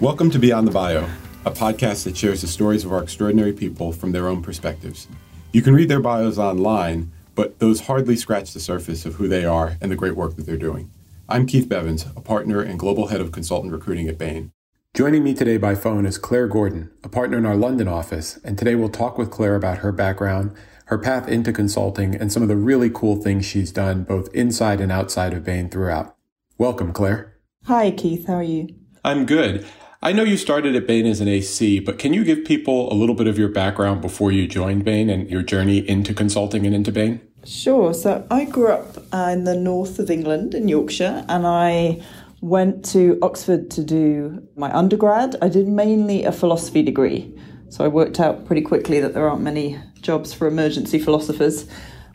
Welcome to Beyond the Bio, a podcast that shares the stories of our extraordinary people from their own perspectives. You can read their bios online, but those hardly scratch the surface of who they are and the great work that they're doing. I'm Keith Bevans, a partner and global head of consultant recruiting at Bain. Joining me today by phone is Claire Gordon, a partner in our London office, and today we'll talk with Claire about her background, her path into consulting, and some of the really cool things she's done both inside and outside of Bain throughout. Welcome, Claire. Hi, Keith. How are you? I'm good. I know you started at Bain as an AC, but can you give people a little bit of your background before you joined Bain and your journey into consulting and into Bain? Sure. So I grew up uh, in the north of England, in Yorkshire, and I went to Oxford to do my undergrad. I did mainly a philosophy degree. So I worked out pretty quickly that there aren't many jobs for emergency philosophers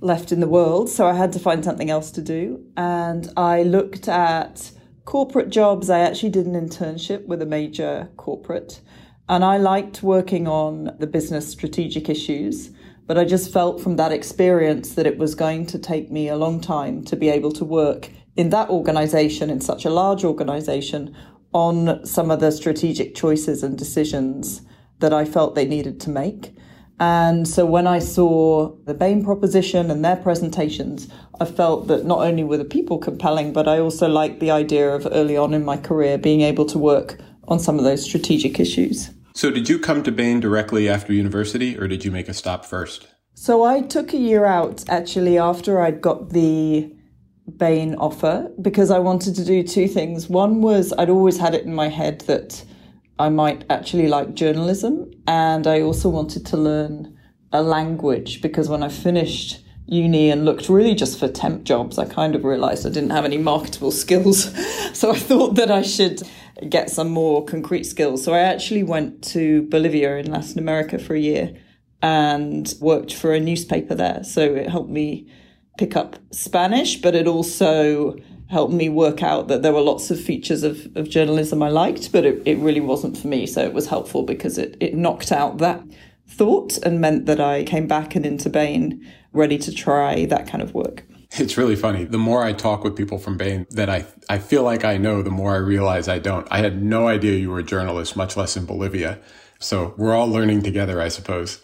left in the world. So I had to find something else to do. And I looked at corporate jobs. I actually did an internship with a major corporate. And I liked working on the business strategic issues. But I just felt from that experience that it was going to take me a long time to be able to work in that organization, in such a large organization, on some of the strategic choices and decisions that I felt they needed to make. And so when I saw the Bain proposition and their presentations, I felt that not only were the people compelling, but I also liked the idea of early on in my career being able to work on some of those strategic issues. So, did you come to Bain directly after university, or did you make a stop first? So, I took a year out actually after I'd got the Bain offer because I wanted to do two things. One was I'd always had it in my head that I might actually like journalism. And I also wanted to learn a language because when I finished uni and looked really just for temp jobs, I kind of realized I didn't have any marketable skills. so I thought that I should get some more concrete skills. So I actually went to Bolivia in Latin America for a year and worked for a newspaper there. So it helped me pick up Spanish, but it also helped me work out that there were lots of features of, of journalism I liked, but it, it really wasn't for me. So it was helpful because it, it knocked out that thought and meant that I came back and into Bain ready to try that kind of work. It's really funny. The more I talk with people from Bain that I, I feel like I know, the more I realize I don't. I had no idea you were a journalist, much less in Bolivia. So we're all learning together, I suppose.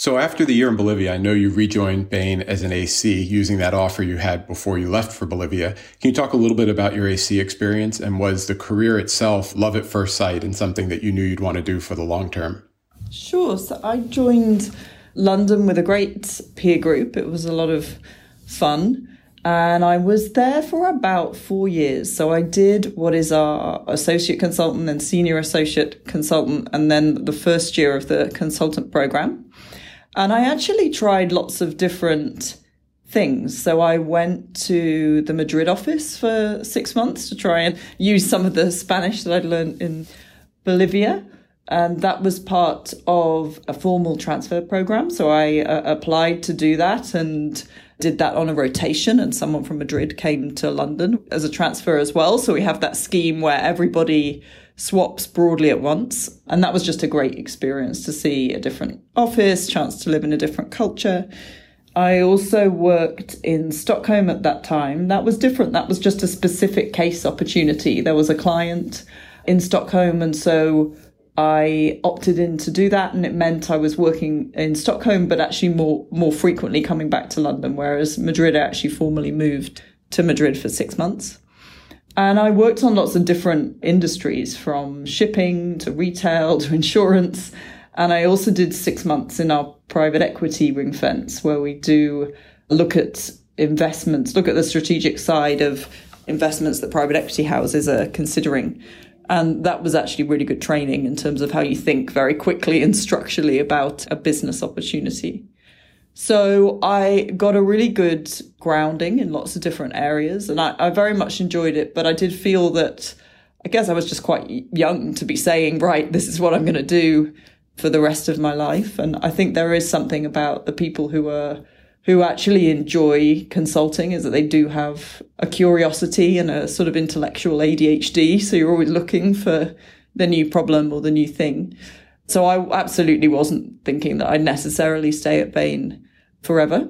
So after the year in Bolivia, I know you rejoined Bain as an AC using that offer you had before you left for Bolivia. Can you talk a little bit about your AC experience and was the career itself love at first sight and something that you knew you'd want to do for the long term? Sure. So I joined London with a great peer group. It was a lot of fun. And I was there for about four years. So I did what is our associate consultant and senior associate consultant, and then the first year of the consultant program. And I actually tried lots of different things. So I went to the Madrid office for six months to try and use some of the Spanish that I'd learned in Bolivia. And that was part of a formal transfer program. So I uh, applied to do that and did that on a rotation. And someone from Madrid came to London as a transfer as well. So we have that scheme where everybody swaps broadly at once. And that was just a great experience to see a different office, chance to live in a different culture. I also worked in Stockholm at that time. That was different. That was just a specific case opportunity. There was a client in Stockholm, and so I opted in to do that, and it meant I was working in Stockholm, but actually more more frequently coming back to London. Whereas Madrid, I actually formally moved to Madrid for six months. And I worked on lots of different industries from shipping to retail to insurance. And I also did six months in our private equity ring fence where we do look at investments, look at the strategic side of investments that private equity houses are considering. And that was actually really good training in terms of how you think very quickly and structurally about a business opportunity. So I got a really good grounding in lots of different areas and I, I, very much enjoyed it. But I did feel that I guess I was just quite young to be saying, right, this is what I'm going to do for the rest of my life. And I think there is something about the people who are who actually enjoy consulting is that they do have a curiosity and a sort of intellectual ADHD. So you're always looking for the new problem or the new thing. So I absolutely wasn't thinking that I'd necessarily stay at Bain forever.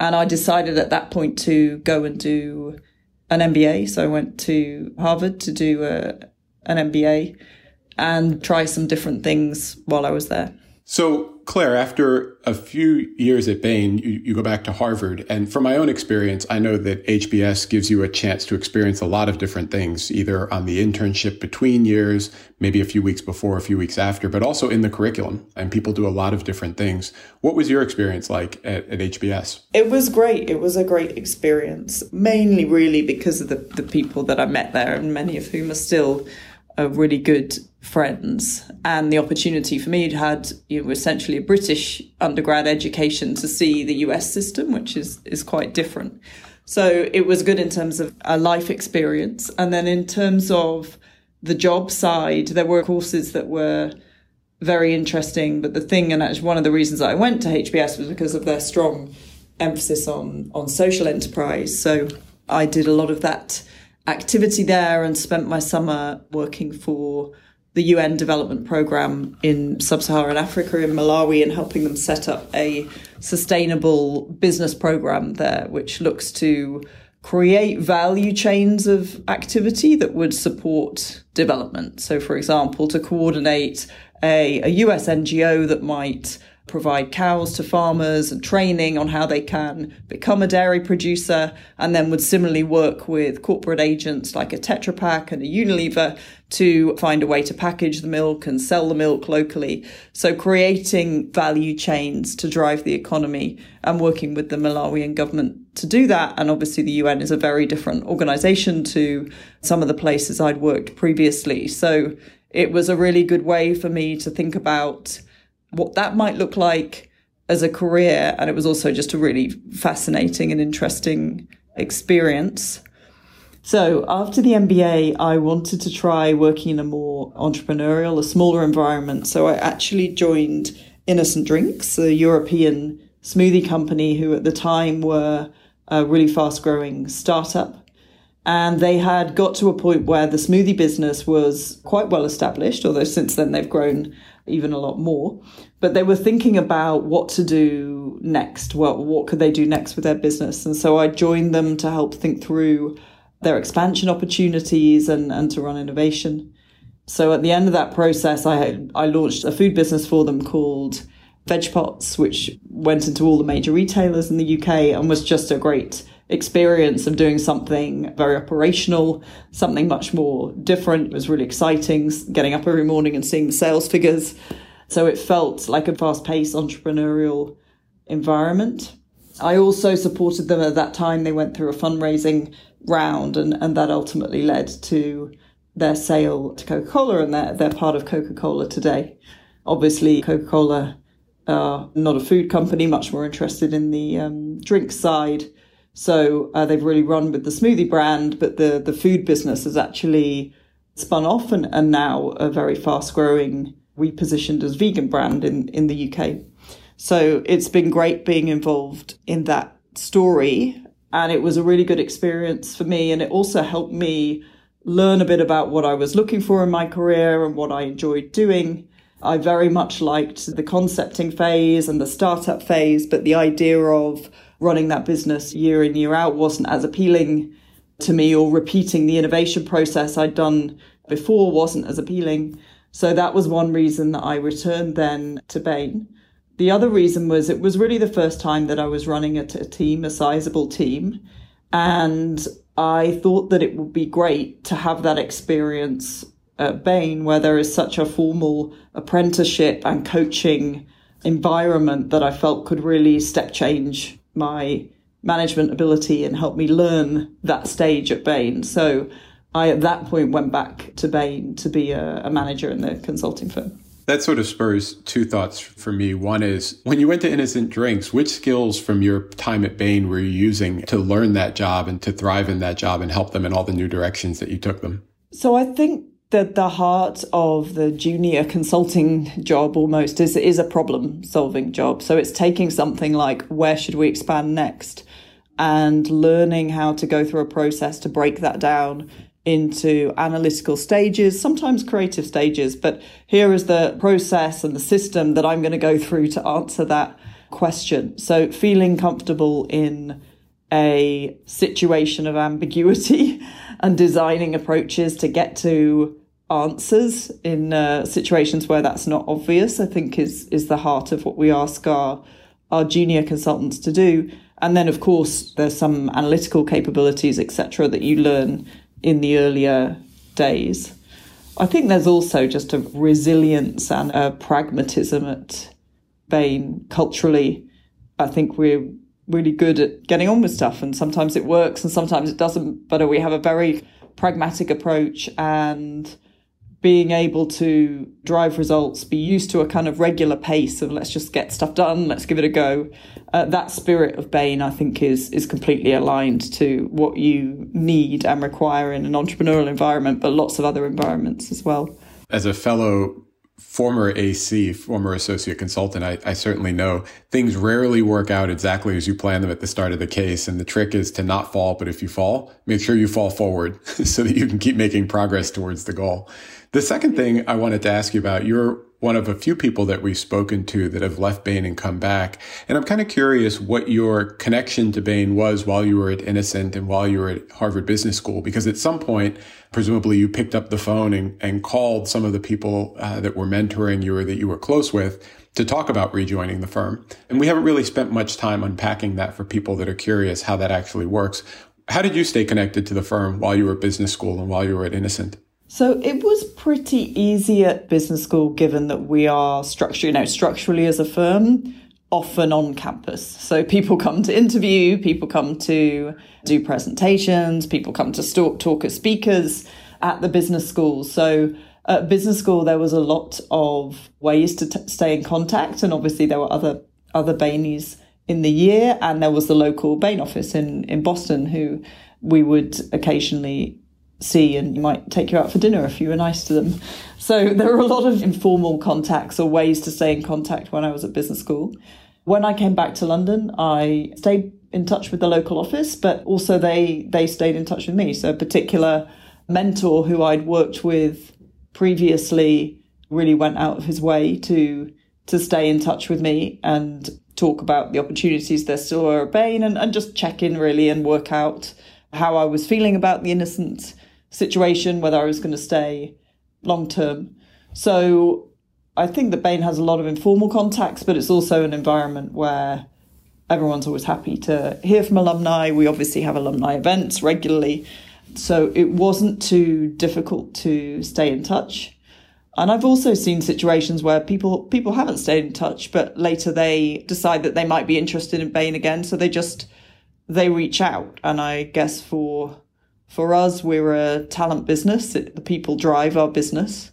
And I decided at that point to go and do an MBA. So I went to Harvard to do uh, a, an MBA and try some different things while I was there. So, Claire, after a few years at Bain, you, you, go back to Harvard. And from my own experience, I know that HBS gives you a chance to experience a lot of different things, either on the internship between years, maybe a few weeks before, a few weeks after, but also in the curriculum. And people do a lot of different things. What was your experience like at, at HBS? It was great. It was a great experience, mainly really because of the, the people that I met there, and many of whom are still a really good friends. And the opportunity for me to had you know essentially a British undergrad education to see the US system which is is quite different. So it was good in terms of a life experience. And then in terms of the job side there were courses that were very interesting. But the thing and actually one of the reasons I went to HBS was because of their strong emphasis on on social enterprise. So I did a lot of that activity there and spent my summer working for the UN development program in sub Saharan Africa, in Malawi, and helping them set up a sustainable business program there, which looks to create value chains of activity that would support development. So, for example, to coordinate a, a US NGO that might provide cows to farmers and training on how they can become a dairy producer, and then would similarly work with corporate agents like a Tetra Pak and a Unilever to find a way to package the milk and sell the milk locally. So creating value chains to drive the economy and working with the Malawian government to do that. And obviously the UN is a very different organization to some of the places I'd worked previously. So it was a really good way for me to think about what that might look like as a career. And it was also just a really fascinating and interesting experience. So after the MBA, I wanted to try working in a more entrepreneurial, a smaller environment. So I actually joined Innocent Drinks, a European smoothie company who at the time were a really fast growing startup. And they had got to a point where the smoothie business was quite well established, although since then they've grown even a lot more. But they were thinking about what to do next. What what could they do next with their business? And so I joined them to help think through their expansion opportunities and, and to run innovation. So at the end of that process, I I launched a food business for them called VegPots, which went into all the major retailers in the UK and was just a great experience of doing something very operational, something much more different. It was really exciting getting up every morning and seeing the sales figures. So it felt like a fast paced entrepreneurial environment. I also supported them at that time. They went through a fundraising round and, and that ultimately led to their sale to Coca-Cola and they're, they're part of Coca-Cola today. Obviously, Coca-Cola are not a food company, much more interested in the um, drink side. So uh, they've really run with the smoothie brand, but the, the food business has actually spun off and, and now a very fast growing, repositioned as vegan brand in, in the UK. So it's been great being involved in that story. And it was a really good experience for me. And it also helped me learn a bit about what I was looking for in my career and what I enjoyed doing. I very much liked the concepting phase and the startup phase, but the idea of running that business year in, year out wasn't as appealing to me, or repeating the innovation process I'd done before wasn't as appealing. So that was one reason that I returned then to Bain. The other reason was it was really the first time that I was running a, team, a sizable team. And I thought that it would be great to have that experience at Bain, where there is such a formal apprenticeship and coaching environment that I felt could really step change my management ability and help me learn that stage at Bain. So I, at that point, went back to Bain to be a, a manager in the consulting firm. That sort of spurs two thoughts for me. One is when you went to Innocent Drinks, which skills from your time at Bain were you using to learn that job and to thrive in that job and help them in all the new directions that you took them? So I think that the heart of the junior consulting job almost is is a problem solving job. So it's taking something like where should we expand next and learning how to go through a process to break that down into analytical stages, sometimes creative stages, but here is the process and the system that I'm going to go through to answer that question. So feeling comfortable in a situation of ambiguity and designing approaches to get to answers in uh, situations where that's not obvious, I think is is the heart of what we ask our our junior consultants to do. And then, of course, there's some analytical capabilities, etc., that you learn in the earlier days. I think there's also just a resilience and a pragmatism at Bain culturally. I think we're really good at getting on with stuff, and sometimes it works and sometimes it doesn't. But we have a very pragmatic approach and being able to drive results, be used to a kind of regular pace of let's just get stuff done, let's give it a go. Uh, that spirit of Bain, I think, is is completely aligned to what you need and require in an entrepreneurial environment, but lots of other environments as well. As a fellow former AC, former associate consultant, I, I, certainly know things rarely work out exactly as you plan them at the start of the case. And the trick is to not fall, but if you fall, make sure you fall forward so that you can keep making progress towards the goal. The second thing I wanted to ask you about, you're one of a few people that we've spoken to that have left Bain and come back. And I'm kind of curious what your connection to Bain was while you were at Innocent and while you were at Harvard Business School, because at some point, presumably you picked up the phone and, and called some of the people uh, that were mentoring you or that you were close with to talk about rejoining the firm. And we haven't really spent much time unpacking that for people that are curious how that actually works. How did you stay connected to the firm while you were at business school and while you were at Innocent? So it was pretty easy at business school, given that we are structured, you know, structurally as a firm, often on campus. So people come to interview, people come to do presentations, people come to talk, talk as speakers at the business school. So at business school, there was a lot of ways to t- stay in contact, and obviously there were other other Bainies in the year, and there was the local Bain office in in Boston who we would occasionally see and you might take you out for dinner if you were nice to them. So there were a lot of informal contacts or ways to stay in contact when I was at business school. When I came back to London, I stayed in touch with the local office, but also they they stayed in touch with me. So a particular mentor who I'd worked with previously really went out of his way to to stay in touch with me and talk about the opportunities there still are at Bain and, and just check in really and work out how I was feeling about the innocent situation, whether I was going to stay long term. So I think that Bain has a lot of informal contacts, but it's also an environment where everyone's always happy to hear from alumni. We obviously have alumni events regularly. So it wasn't too difficult to stay in touch. And I've also seen situations where people people haven't stayed in touch, but later they decide that they might be interested in Bain again, so they just they reach out. And I guess for for us, we're a talent business. the people drive our business.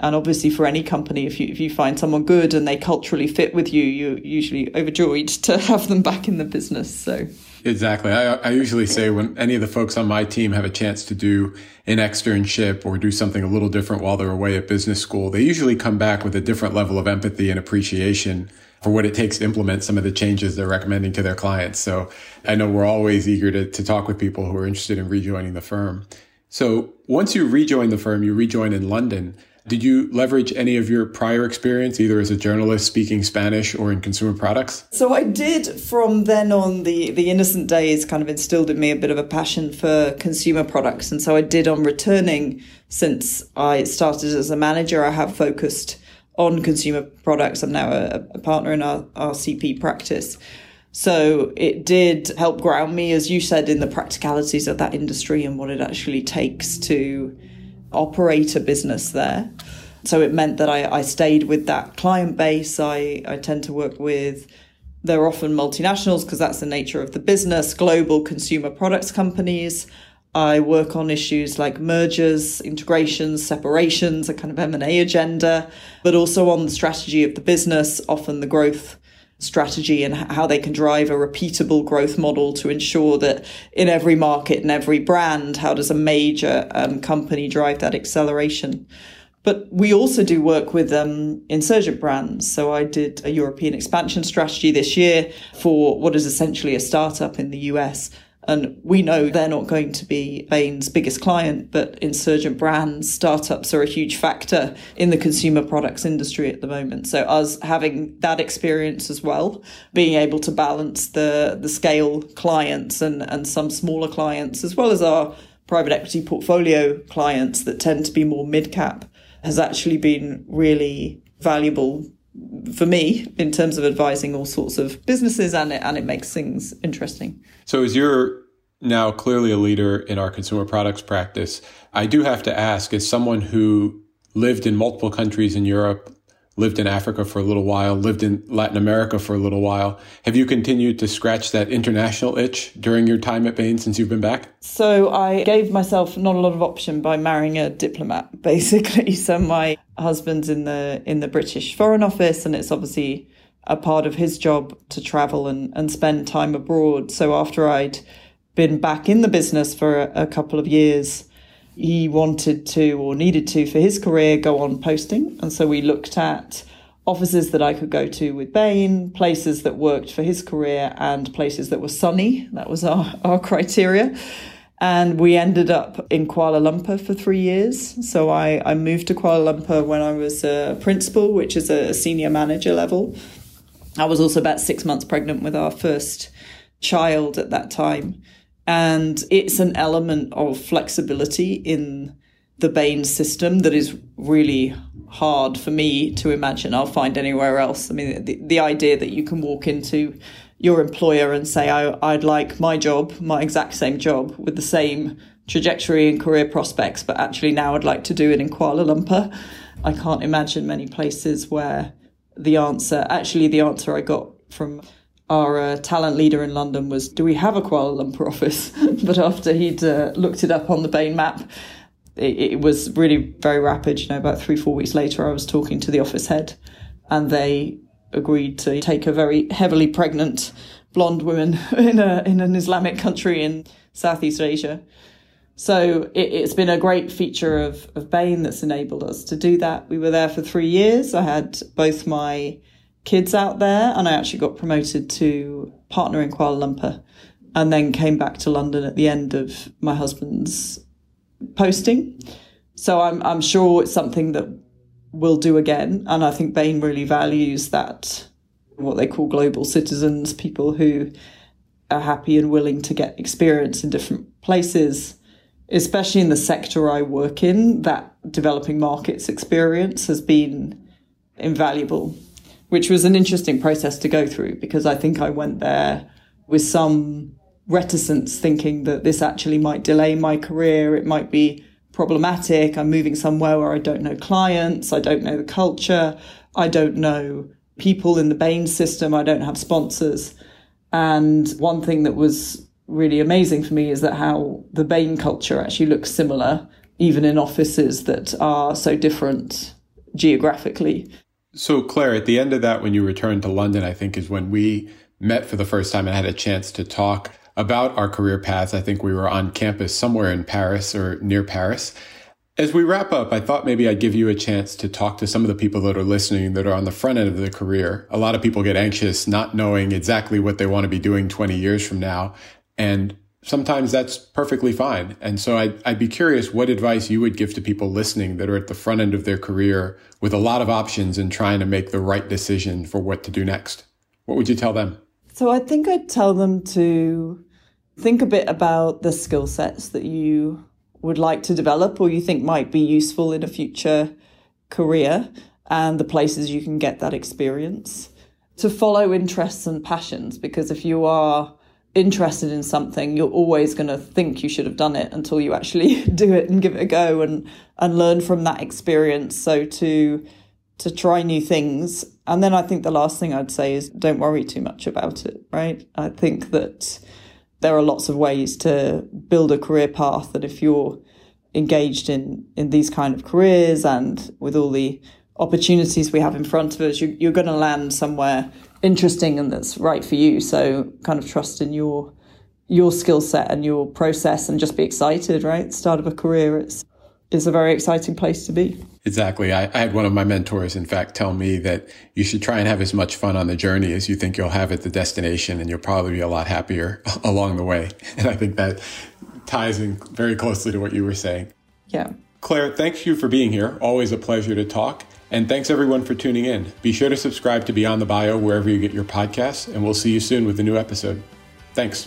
And obviously, for any company, if you if you find someone good and they culturally fit with you, you're usually overjoyed to have them back in the business. So exactly, I, I usually say when any of the folks on my team have a chance to do an externship or do something a little different while they're away at business school, they usually come back with a different level of empathy and appreciation for what it takes to implement some of the changes they're recommending to their clients. So I know we're always eager to, to talk with people who are interested in rejoining the firm. So once you rejoin the firm, you rejoin in London. Did you leverage any of your prior experience, either as a journalist speaking Spanish or in consumer products? So I did from then on. The, the innocent days kind of instilled in me a bit of a passion for consumer products. And so I did on returning since I started as a manager. I have focused on consumer products. I'm now a, a partner in our, our CP practice. So it did help ground me, as you said, in the practicalities of that industry and what it actually takes to operate a business there. So it meant that I, I stayed with that client base. I, I tend to work with, they're often multinationals because that's the nature of the business, global consumer products companies. I work on issues like mergers, integrations, separations, a kind of M&A agenda, but also on the strategy of the business, often the growth strategy and how they can drive a repeatable growth model to ensure that in every market and every brand, how does a major um, company drive that acceleration? But we also do work with um, insurgent brands. So I did a European expansion strategy this year for what is essentially a startup in the US and we know they're not going to be Bain's biggest client, but insurgent brands, startups are a huge factor in the consumer products industry at the moment. So us having that experience as well, being able to balance the the scale clients and, and some smaller clients, as well as our private equity portfolio clients that tend to be more mid cap has actually been really valuable for me in terms of advising all sorts of businesses and it and it makes things interesting. So as you're now clearly a leader in our consumer products practice, I do have to ask as someone who lived in multiple countries in Europe, lived in Africa for a little while, lived in Latin America for a little while. Have you continued to scratch that international itch during your time at Bain since you've been back? So I gave myself not a lot of option by marrying a diplomat, basically. So my husband's in the in the British Foreign Office, and it's obviously a part of his job to travel and, and spend time abroad. So after I'd been back in the business for a, a couple of years, he wanted to or needed to for his career go on posting. And so we looked at offices that I could go to with Bain, places that worked for his career, and places that were sunny. That was our, our criteria. And we ended up in Kuala Lumpur for three years. So I, I moved to Kuala Lumpur when I was a principal, which is a senior manager level. I was also about six months pregnant with our first child at that time. And it's an element of flexibility in the Bain system that is really hard for me to imagine I'll find anywhere else. I mean, the, the idea that you can walk into your employer and say, I, I'd like my job, my exact same job, with the same trajectory and career prospects, but actually now I'd like to do it in Kuala Lumpur. I can't imagine many places where the answer, actually, the answer I got from our uh, talent leader in London was, Do we have a Kuala Lumpur office? but after he'd uh, looked it up on the Bain map, it, it, was really very rapid. You know, about three, four weeks later, I was talking to the office head, and they agreed to take a very heavily pregnant blonde woman in, a, in an Islamic country in Southeast Asia. So it, has been a great feature of, of Bain that's enabled us to do that. We were there for three years. I had both my kids out there, and I actually got promoted to partner in Kuala Lumpur, and then came back to London at the end of my husband's posting. So I'm I'm sure it's something that we'll do again, and I think Bain really values that what they call global citizens, people who are happy and willing to get experience in different places, especially in the sector I work in. That developing markets experience has been invaluable which was an interesting process to go through because I think I went there with some reticence, thinking that this actually might delay my career. It might be problematic. I'm moving somewhere where I don't know clients. I don't know the culture. I don't know people in the Bain system. I don't have sponsors. And one thing that was really amazing for me is that how the Bain culture actually looks similar, even in offices that are so different geographically. So, Claire, at the end of that, when you returned to London, I think is when we met for the first time and had a chance to talk about our career paths. I think we were on campus somewhere in Paris or near Paris. As we wrap up, I thought maybe I'd give you a chance to talk to some of the people that are listening that are on the front end of the career. A lot of people get anxious not knowing exactly what they want to be doing 20 years from now. And sometimes that's perfectly fine. And so I'd, I'd, be curious what advice you would give to people listening that are at the front end of their career with a lot of options and trying to make the right decision for what to do next. What would you tell them? So I think I'd tell them to think a bit about the skill sets that you would like to develop or you think might be useful in a future career and the places you can get that experience. To follow interests and passions, because if you are interested in something, you're always going to think you should have done it until you actually do it and give it a go and and learn from that experience. So to to try new things. And then I think the last thing I'd say is don't worry too much about it, right? I think that there are lots of ways to build a career path that if you're engaged in in these kind of careers and with all the opportunities we have in front of us, you, you're going to land somewhere interesting and that's right for you. So kind of trust in your your skill set and your process and just be excited, right? Start of a career, it's it's a very exciting place to be. Exactly. I, I, had one of my mentors, in fact, tell me that you should try and have as much fun on the journey as you think you'll have at the destination, and you'll probably be a lot happier along the way. And I think that ties in very closely to what you were saying. Yeah. Claire, thank you for being here. Always a pleasure to talk. And thanks everyone for tuning in. Be sure to subscribe to Beyond the Bio wherever you get your podcasts, and we'll see you soon with a new episode. Thanks.